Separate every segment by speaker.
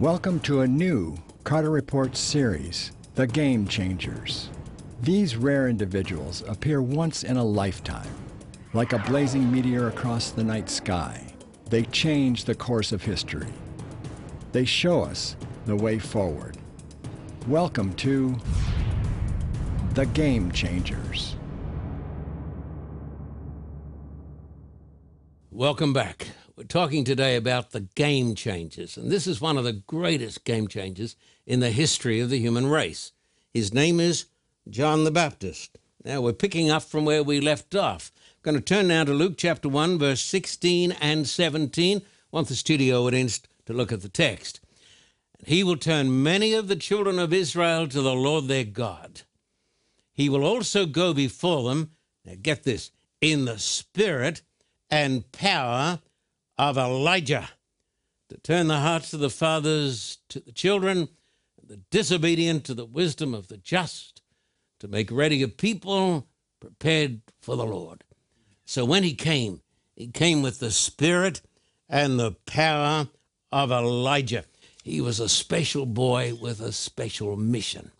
Speaker 1: Welcome to a new Carter Report series, The Game Changers. These rare individuals appear once in a lifetime. Like a blazing meteor across the night sky, they change the course of history. They show us the way forward. Welcome to The Game Changers.
Speaker 2: Welcome back. We're talking today about the game changers, and this is one of the greatest game changers in the history of the human race. His name is John the Baptist. Now we're picking up from where we left off. I'm going to turn now to Luke chapter 1, verse 16 and 17. I want the studio audience to look at the text. He will turn many of the children of Israel to the Lord their God. He will also go before them, now get this, in the spirit and power of Elijah to turn the hearts of the fathers to the children, the disobedient to the wisdom of the just, to make ready a people prepared for the Lord. So when he came, he came with the spirit and the power of Elijah. He was a special boy with a special mission.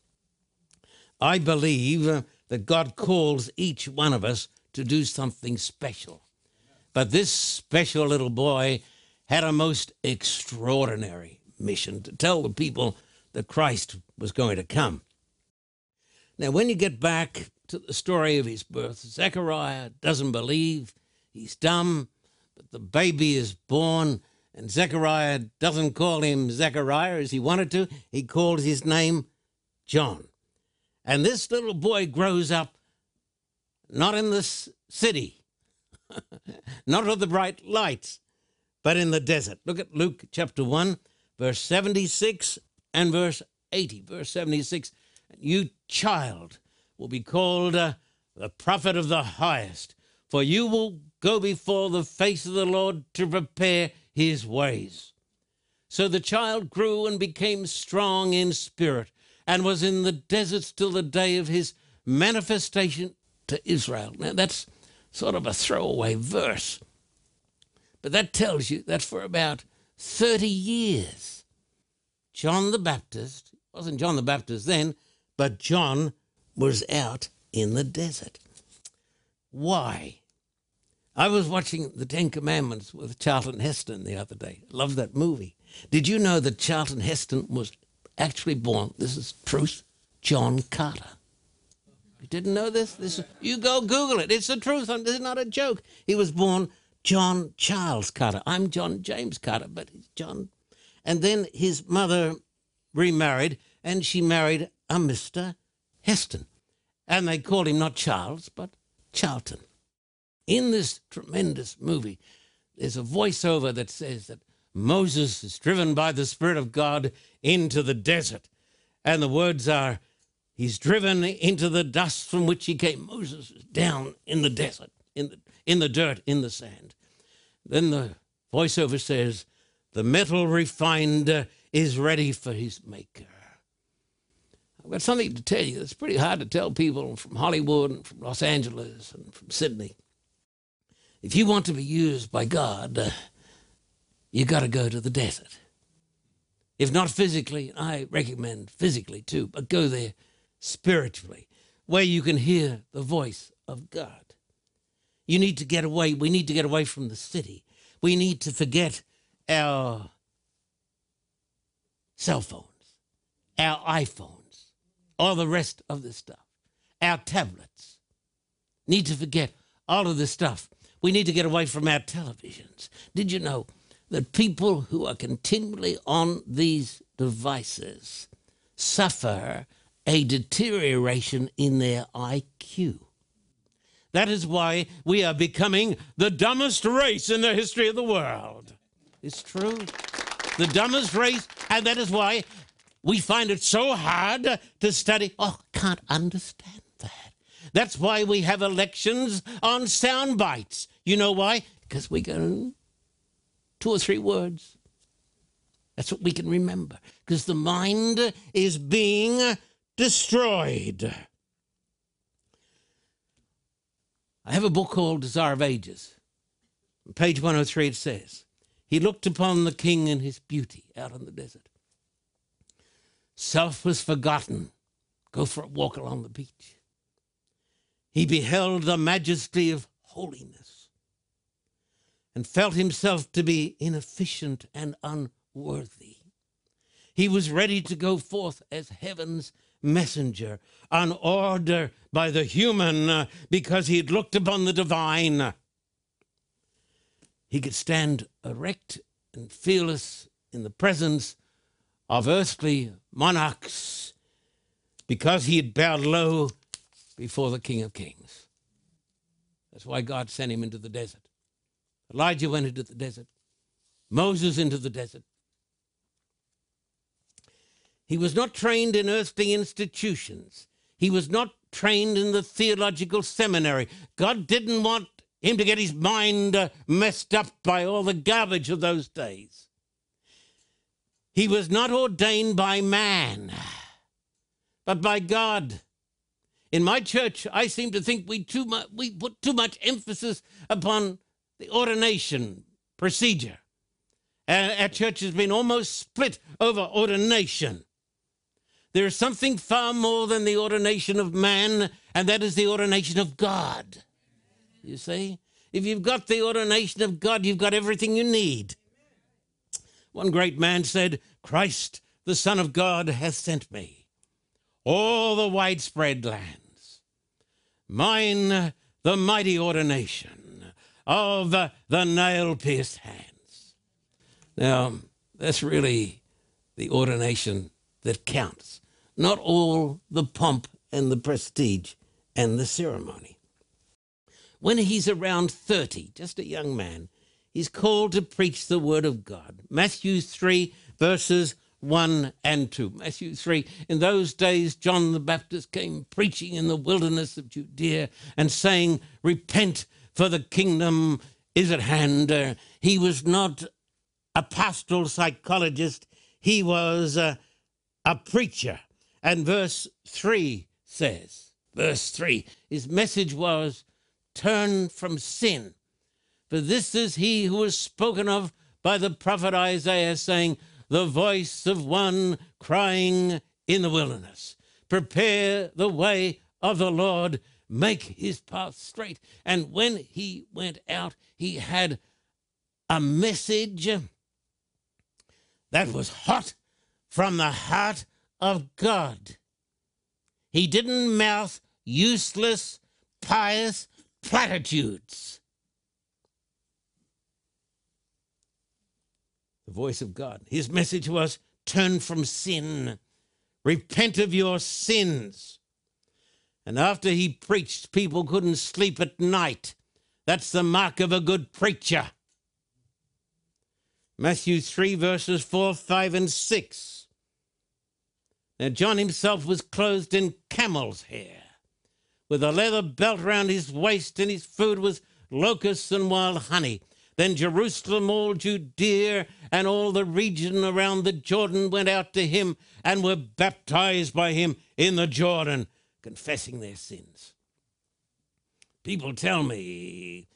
Speaker 2: I believe that God calls each one of us to do something special. But this special little boy had a most extraordinary mission to tell the people that Christ was going to come. Now, when you get back to the story of his birth, Zechariah doesn't believe, he's dumb, but the baby is born, and Zechariah doesn't call him Zechariah as he wanted to, he calls his name John. And this little boy grows up not in the city, not of the bright lights, but in the desert. Look at Luke chapter 1, verse 76 and verse 80. Verse 76 You child will be called uh, the prophet of the highest, for you will go before the face of the Lord to prepare his ways. So the child grew and became strong in spirit and was in the deserts till the day of his manifestation to Israel. Now that's sort of a throwaway verse. But that tells you that for about 30 years, John the Baptist, wasn't John the Baptist then, but John was out in the desert. Why? I was watching The Ten Commandments with Charlton Heston the other day. Love that movie. Did you know that Charlton Heston was actually born, this is truth, John Carter? Didn't know this? This you go Google it. It's the truth. This is not a joke. He was born John Charles Carter. I'm John James Carter, but John. And then his mother remarried, and she married a Mr. Heston. And they called him not Charles, but Charlton. In this tremendous movie, there's a voiceover that says that Moses is driven by the Spirit of God into the desert. And the words are, He's driven into the dust from which he came. Moses is down in the desert, in the, in the dirt, in the sand. Then the voiceover says, The metal refined is ready for his maker. I've got something to tell you. It's pretty hard to tell people from Hollywood and from Los Angeles and from Sydney. If you want to be used by God, uh, you got to go to the desert. If not physically, I recommend physically too, but go there spiritually, where you can hear the voice of God. You need to get away. We need to get away from the city. We need to forget our cell phones, our iPhones, all the rest of the stuff, our tablets. Need to forget all of this stuff. We need to get away from our televisions. Did you know that people who are continually on these devices suffer a deterioration in their IQ. That is why we are becoming the dumbest race in the history of the world. It's true. The dumbest race, and that is why we find it so hard to study. Oh, can't understand that. That's why we have elections on sound bites. You know why? Because we can two or three words. That's what we can remember. Because the mind is being destroyed. I have a book called Desire of Ages. On page 103 it says, He looked upon the king and his beauty out in the desert. self was forgotten. Go for a walk along the beach. He beheld the majesty of holiness and felt himself to be inefficient and unworthy. He was ready to go forth as heaven's messenger, on order by the human, uh, because he had looked upon the divine. He could stand erect and fearless in the presence of earthly monarchs because he had bowed low before the King of Kings. That's why God sent him into the desert. Elijah went into the desert, Moses into the desert. He was not trained in earthly institutions. He was not trained in the theological seminary. God didn't want him to get his mind uh, messed up by all the garbage of those days. He was not ordained by man, but by God. In my church, I seem to think we too we put too much emphasis upon the ordination procedure. Our church has been almost split over ordination. There is something far more than the ordination of man, and that is the ordination of God. You see? If you've got the ordination of God, you've got everything you need. One great man said, Christ, the Son of God, hath sent me all the widespread lands. Mine the mighty ordination of the nail pierced hands. Now, that's really the ordination that counts, not all the pomp and the prestige and the ceremony. When he's around 30, just a young man, he's called to preach the word of God. Matthew 3 verses 1 and 2. Matthew 3. In those days, John the Baptist came preaching in the wilderness of Judea and saying, Repent, for the kingdom is at hand. Uh, he was not a pastoral psychologist, he was a, a preacher. And verse 3 says, verse 3, his message was, Turn from sin. For this is he who was spoken of by the prophet Isaiah, saying, the voice of one crying in the wilderness, Prepare the way of the Lord, make his path straight. And when he went out, he had a message that was hot from the heart of God. He didn't mouth useless, pious platitudes. the voice of God. His message was turn from sin, repent of your sins. And after he preached, people couldn't sleep at night. That's the mark of a good preacher. Matthew 3, verses 4, 5, and 6. Now, John himself was clothed in camel's hair, with a leather belt round his waist, and his food was locusts and wild honey. Then Jerusalem, all Judea, and all the region around the Jordan went out to him and were baptized by him in the Jordan, confessing their sins. People tell me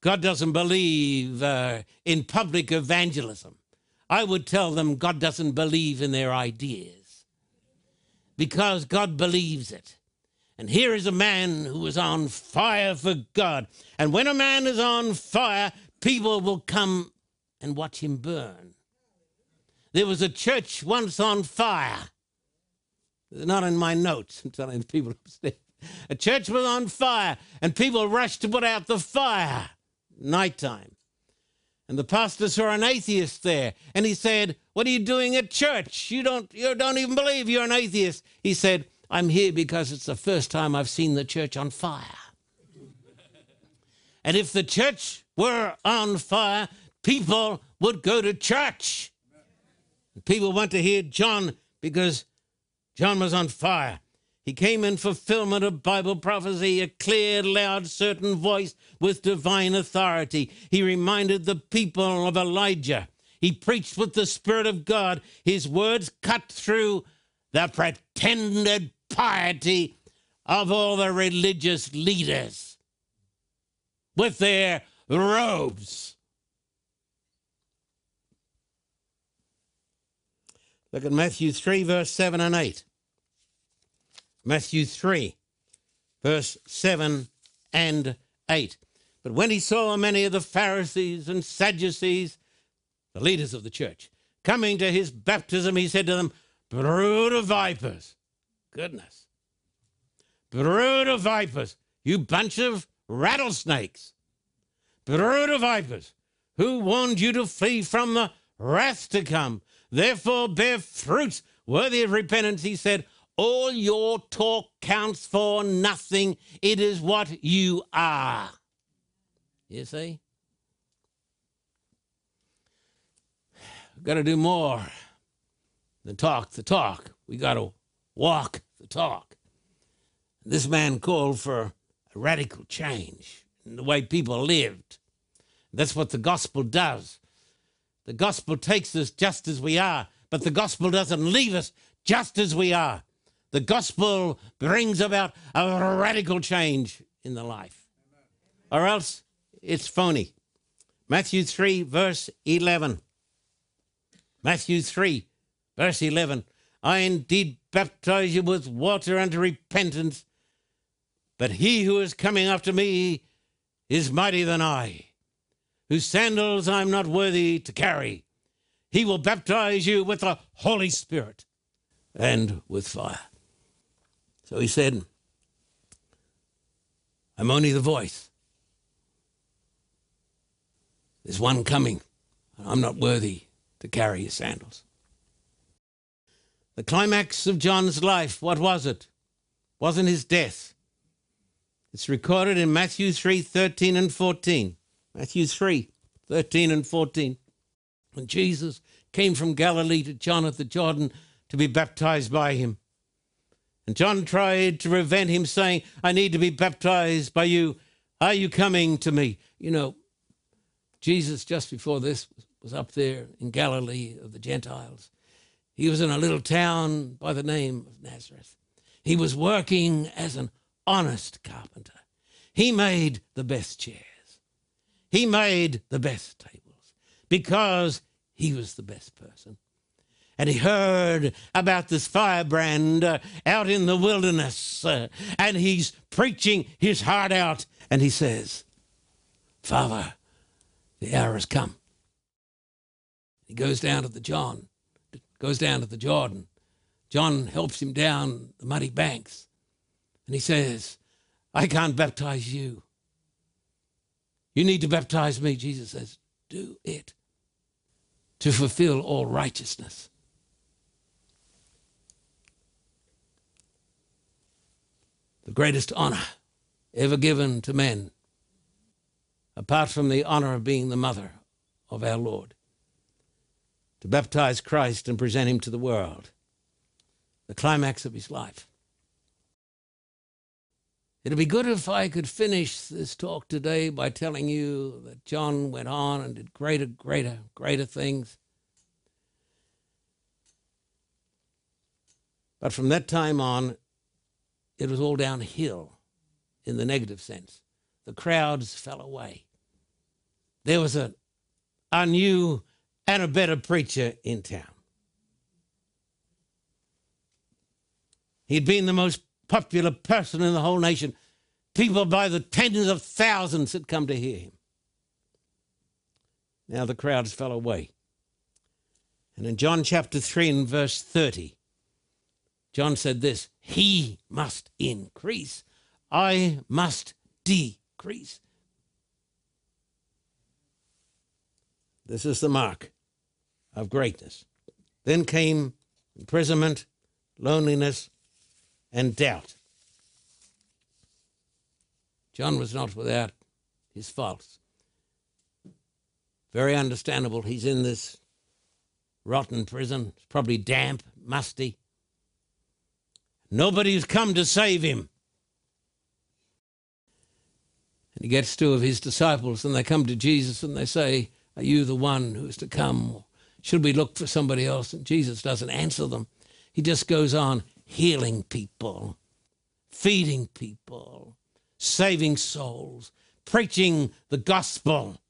Speaker 2: God doesn't believe uh, in public evangelism. I would tell them God doesn't believe in their ideas because God believes it. And here is a man who is on fire for God. And when a man is on fire, people will come and watch him burn. There was a church once on fire. Not in my notes, I'm telling the people upstairs. A church was on fire, and people rushed to put out the fire. Nighttime. And the pastor saw an atheist there, and he said, What are you doing at church? You don't, you don't even believe you're an atheist. He said, I'm here because it's the first time I've seen the church on fire. and if the church were on fire, people would go to church. People went to hear John because John was on fire. He came in fulfillment of Bible prophecy, a clear, loud, certain voice with divine authority. He reminded the people of Elijah. He preached with the Spirit of God. His words cut through the pretended piety of all the religious leaders with their robes. Look at Matthew 3, verse 7 and 8. Matthew 3, verse 7 and 8. But when he saw many of the Pharisees and Sadducees, the leaders of the church, coming to his baptism, he said to them, Brood of vipers. Goodness. Brood of vipers. You bunch of rattlesnakes. Brood of vipers. Who warned you to flee from the wrath to come? Therefore bear fruits worthy of repentance. He said, All your talk counts for nothing. It is what you are. You see? We've got to do more than talk the talk. We got to walk the talk. This man called for a radical change in the way people lived. That's what the gospel does. The gospel takes us just as we are, but the gospel doesn't leave us just as we are. The gospel brings about a radical change in the life, or else it's phony. Matthew 3, verse 11. Matthew 3, verse 11. I indeed baptize you with water unto repentance, but he who is coming after me is mightier than I, whose sandals I'm not worthy to carry. He will baptize you with the Holy Spirit and with fire. So he said, I'm only the voice. There's one coming. and I'm not worthy to carry his sandals. The climax of John's life, what was it? Wasn't his death. It's recorded in Matthew 3 13 and 14. Matthew 3 13 and 14. When Jesus came from Galilee to John at the Jordan to be baptized by him. And John tried to prevent him, saying, I need to be baptized by you. Are you coming to me? You know, Jesus, just before this, was up there in Galilee of the Gentiles. He was in a little town by the name of Nazareth. He was working as an honest carpenter. He made the best chairs. He made the best tables because he was the best person. And he heard about this firebrand uh, out in the wilderness, uh, and he's preaching his heart out, and he says, Father, the hour has come. He goes down to the John, goes down to the Jordan. John helps him down the muddy banks. And he says, I can't baptize you. You need to baptize me. Jesus says, Do it to fulfill all righteousness. The greatest honor ever given to men, apart from the honor of being the mother of our Lord to baptize Christ and present him to the world. The climax of his life. It'd be good if I could finish this talk today by telling you that John went on and did greater, greater, greater things. But from that time on, it was all downhill in the negative sense. The crowds fell away. There was a, a new and a better preacher in town. He'd been the most popular person in the whole nation. People by the tens of thousands had come to hear him. Now the crowds fell away. And in John chapter 3 and verse 30, John said this He must increase, I must decrease. This is the mark of greatness. Then came imprisonment, loneliness, and doubt. John was not without his faults. Very understandable. He's in this rotten prison. It's probably damp, musty. Nobody's come to save him. And he gets two of his disciples, and they come to Jesus and they say, Are you the one who is to come? Should we look for somebody else? And Jesus doesn't answer them. He just goes on healing people, feeding people, saving souls, preaching the gospel.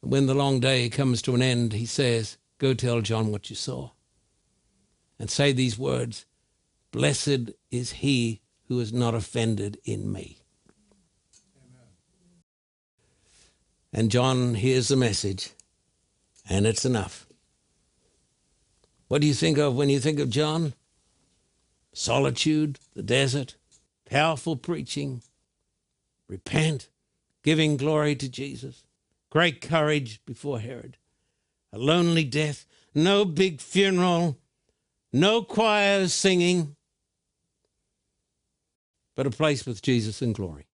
Speaker 2: When the long day comes to an end, he says, Go tell John what you saw. and say these words Blessed is he who is not offended in me. And John hears the message, and it's enough. What do you think of when you think of John? Solitude, the desert, powerful preaching, repent, giving glory to Jesus, great courage before Herod, a lonely death, no big funeral, no choirs singing, but a place with Jesus in glory.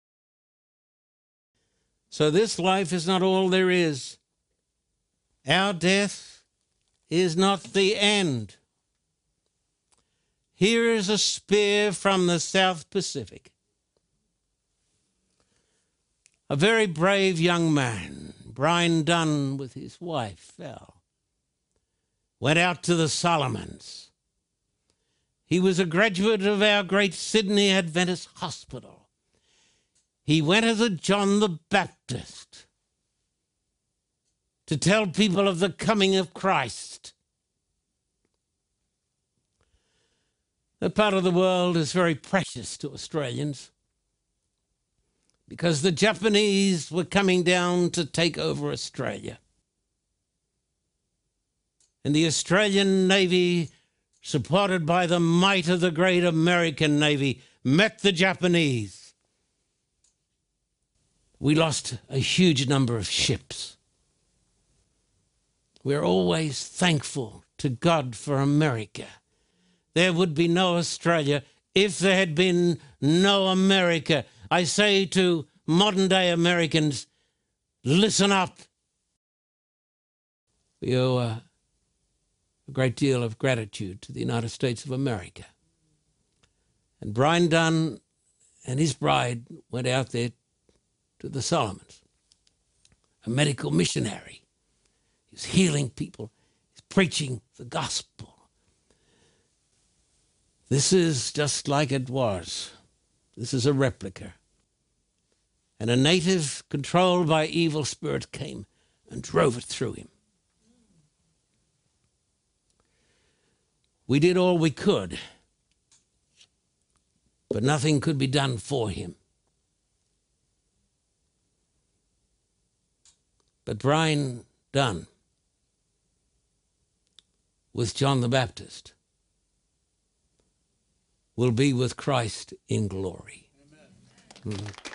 Speaker 2: So this life is not all there is. Our death is not the end. Here is a spear from the South Pacific. A very brave young man, Brian Dunn, with his wife, fell. Went out to the Solomons. He was a graduate of our great Sydney Adventist Hospital. He went as a John the Baptist to tell people of the coming of Christ. That part of the world is very precious to Australians because the Japanese were coming down to take over Australia. And the Australian Navy, supported by the might of the great American Navy, met the Japanese we lost a huge number of ships. We're always thankful to God for America. There would be no Australia if there had been no America. I say to modern day Americans, listen up. We owe uh, a, great deal of gratitude to the United States of America. And Brian Dunn and his bride went out there to the Solomons, a medical missionary. He's healing people, he's preaching the gospel. This is just like it was. This is a replica. And a native controlled by evil spirit came and drove it through him. We did all we could, but nothing could be done for him. But Brian Dunn with John the Baptist will be with Christ in glory. Mm-hmm.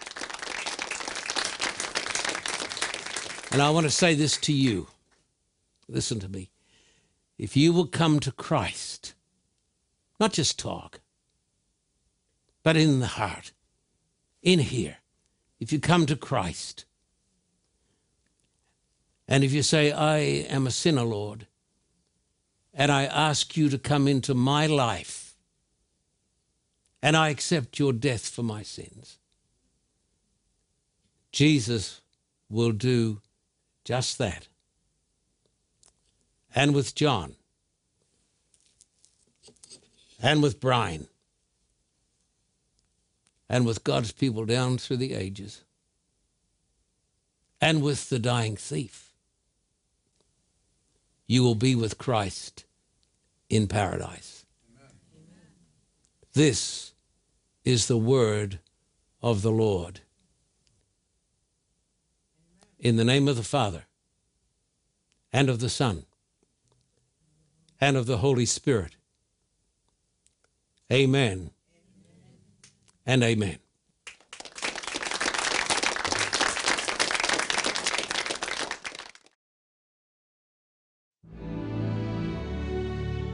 Speaker 2: And I want to say this to you. Listen to me. If you will come to Christ, not just talk, but in the heart, in here, if you come to Christ, and if you say, I am a sinner, Lord, and I ask you to come into my life, and I accept your death for my sins, Jesus will do just that. And with John, and with Brian, and with God's people down through the ages, and with the dying thief you will be with Christ in paradise. Amen. This is the word of the Lord. In the name of the Father, and of the Son, and of the Holy Spirit. Amen, and amen.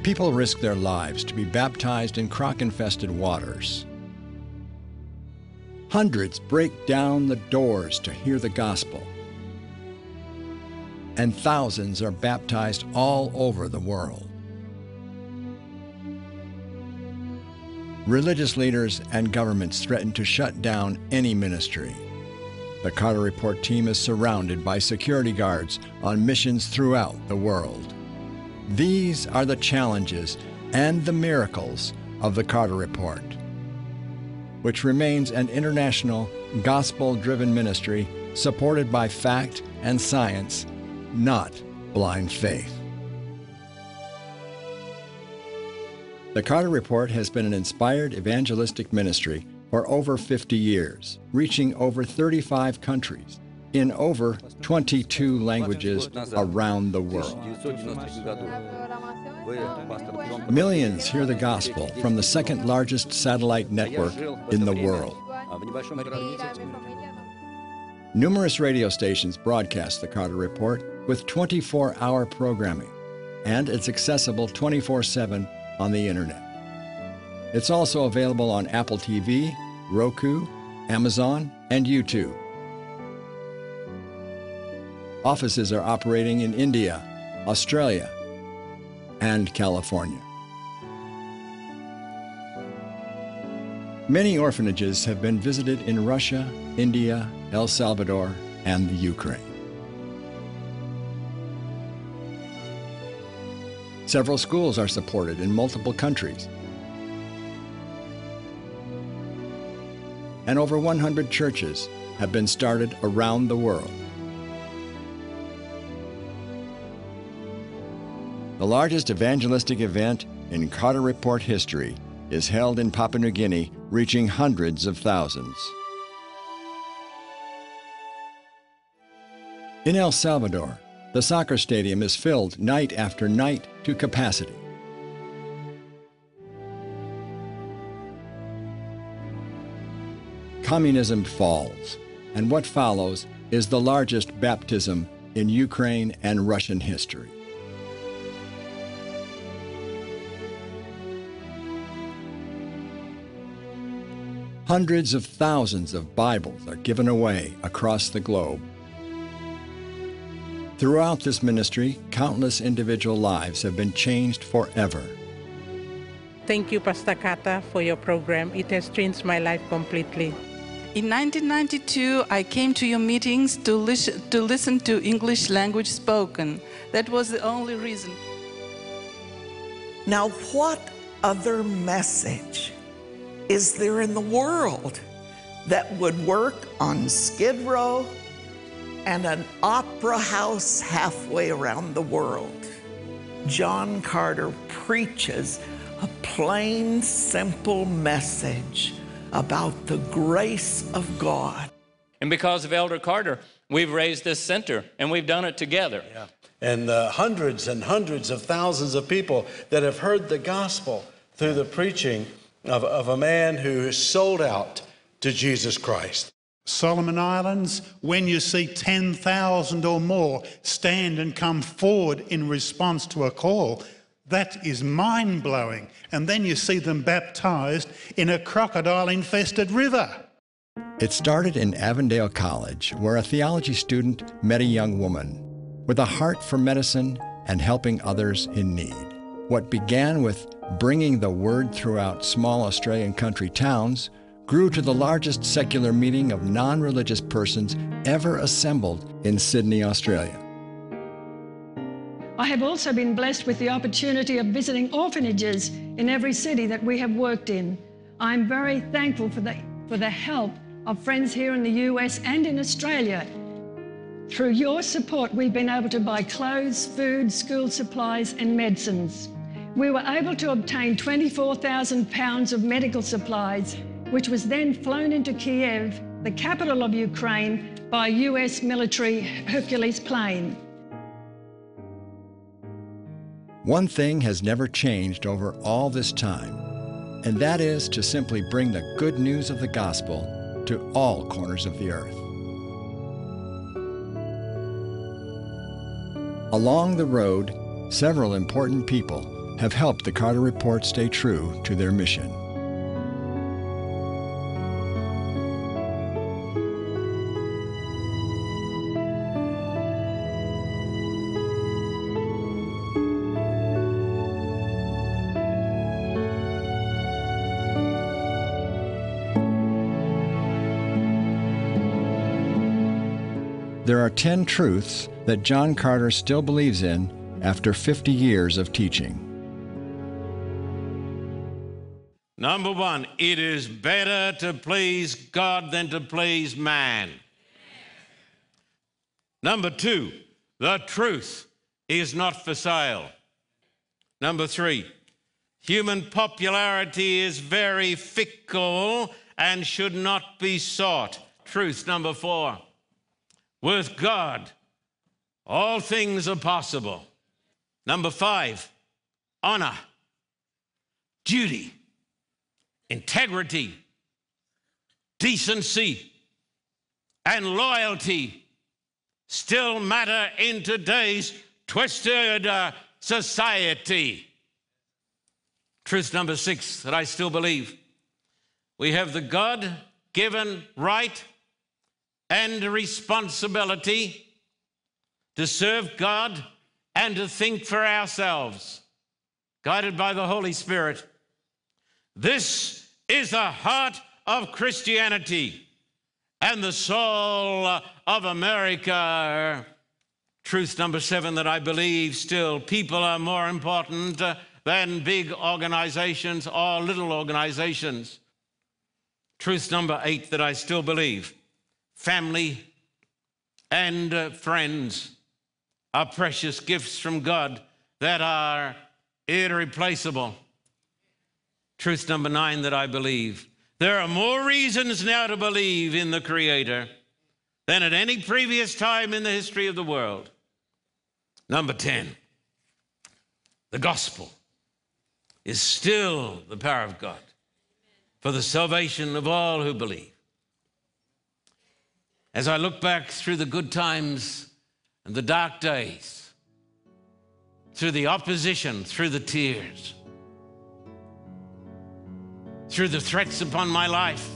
Speaker 1: People risk their lives to be baptized in croc infested waters. Hundreds break down the doors to hear the gospel. And thousands are baptized all over the world. Religious leaders and governments threaten to shut down any ministry. The Carter Report team is surrounded by security guards on missions throughout the world. These are the challenges and the miracles of the Carter Report, which remains an international, gospel driven ministry supported by fact and science, not blind faith. The Carter Report has been an inspired evangelistic ministry for over 50 years, reaching over 35 countries in over 22 languages around the world. Millions hear the gospel from the second largest satellite network in the world. Numerous radio stations broadcast the Carter Report with 24 hour programming, and it's accessible 24 7 on the internet. It's also available on Apple TV, Roku, Amazon, and YouTube. Offices are operating in India, Australia, and California. Many orphanages have been visited in Russia, India, El Salvador, and the Ukraine. Several schools are supported in multiple countries. And over 100 churches have been started around the world. The largest evangelistic event in Carter Report history is held in Papua New Guinea, reaching hundreds of thousands. In El Salvador, the soccer stadium is filled night after night to capacity. Communism falls, and what follows is the largest baptism in Ukraine and Russian history. Hundreds of thousands of Bibles are given away across the globe. Throughout this ministry, countless individual lives have been changed forever.
Speaker 3: Thank you, Pastor Carter, for your program. It has changed my life completely.
Speaker 4: In 1992, I came to your meetings to listen, to listen to English language spoken. That was the only reason.
Speaker 5: Now, what other message is there in the world that would work on Skid Row and an opera house halfway around the world? John Carter preaches a plain, simple message about the grace of God.
Speaker 6: And because of Elder Carter, we've raised this center and we've done it together.
Speaker 7: Yeah. And uh, hundreds and hundreds of thousands of people that have heard the gospel through the preaching of, of a man who is sold out to Jesus Christ.
Speaker 8: Solomon Islands, when you see 10,000 or more stand and come forward in response to a call, that is mind blowing. And then you see them baptized in a crocodile infested river.
Speaker 1: It started in Avondale College, where a theology student met a young woman with a heart for medicine and helping others in need. What began with bringing the word throughout small Australian country towns grew to the largest secular meeting of non religious persons ever assembled in Sydney, Australia.
Speaker 9: I have also been blessed with the opportunity of visiting orphanages in every city that we have worked in. I'm very thankful for the, for the help of friends here in the US and in Australia. Through your support, we've been able to buy clothes, food, school supplies, and medicines. We were able to obtain 24,000 pounds of medical supplies, which was then flown into Kiev, the capital of Ukraine, by a US military Hercules plane.
Speaker 1: One thing has never changed over all this time, and that is to simply bring the good news of the gospel to all corners of the earth. Along the road, several important people have helped the Carter Report stay true to their mission. There are 10 truths that John Carter still believes in after 50 years of teaching.
Speaker 2: Number one, it is better to please God than to please man. Number two, the truth is not for sale. Number three, Human popularity is very fickle and should not be sought. Truth number four with God, all things are possible. Number five, honor, duty, integrity, decency, and loyalty still matter in today's twisted uh, society. Truth number six that I still believe we have the God given right and responsibility to serve God and to think for ourselves, guided by the Holy Spirit. This is the heart of Christianity and the soul of America. Truth number seven that I believe still people are more important than big organizations or little organizations. Truth number eight that I still believe family and uh, friends are precious gifts from God that are irreplaceable. Truth number nine that I believe there are more reasons now to believe in the Creator than at any previous time in the history of the world. Number 10, the gospel is still the power of God for the salvation of all who believe. As I look back through the good times and the dark days, through the opposition, through the tears, through the threats upon my life,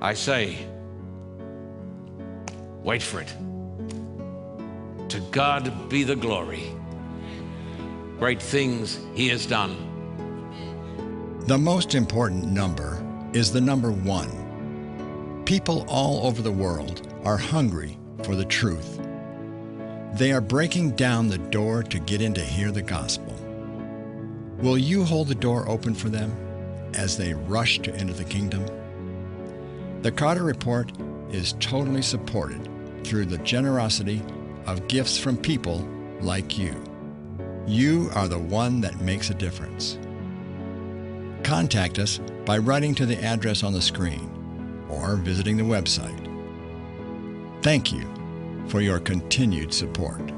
Speaker 2: I say, wait for it. To God be the glory. Great things He has done.
Speaker 1: The most important number is the number one. People all over the world are hungry for the truth. They are breaking down the door to get in to hear the gospel. Will you hold the door open for them as they rush to enter the kingdom? The Carter Report is totally supported through the generosity of gifts from people like you. You are the one that makes a difference. Contact us by writing to the address on the screen or visiting the website. Thank you for your continued support.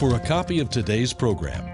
Speaker 10: For a copy of today's program,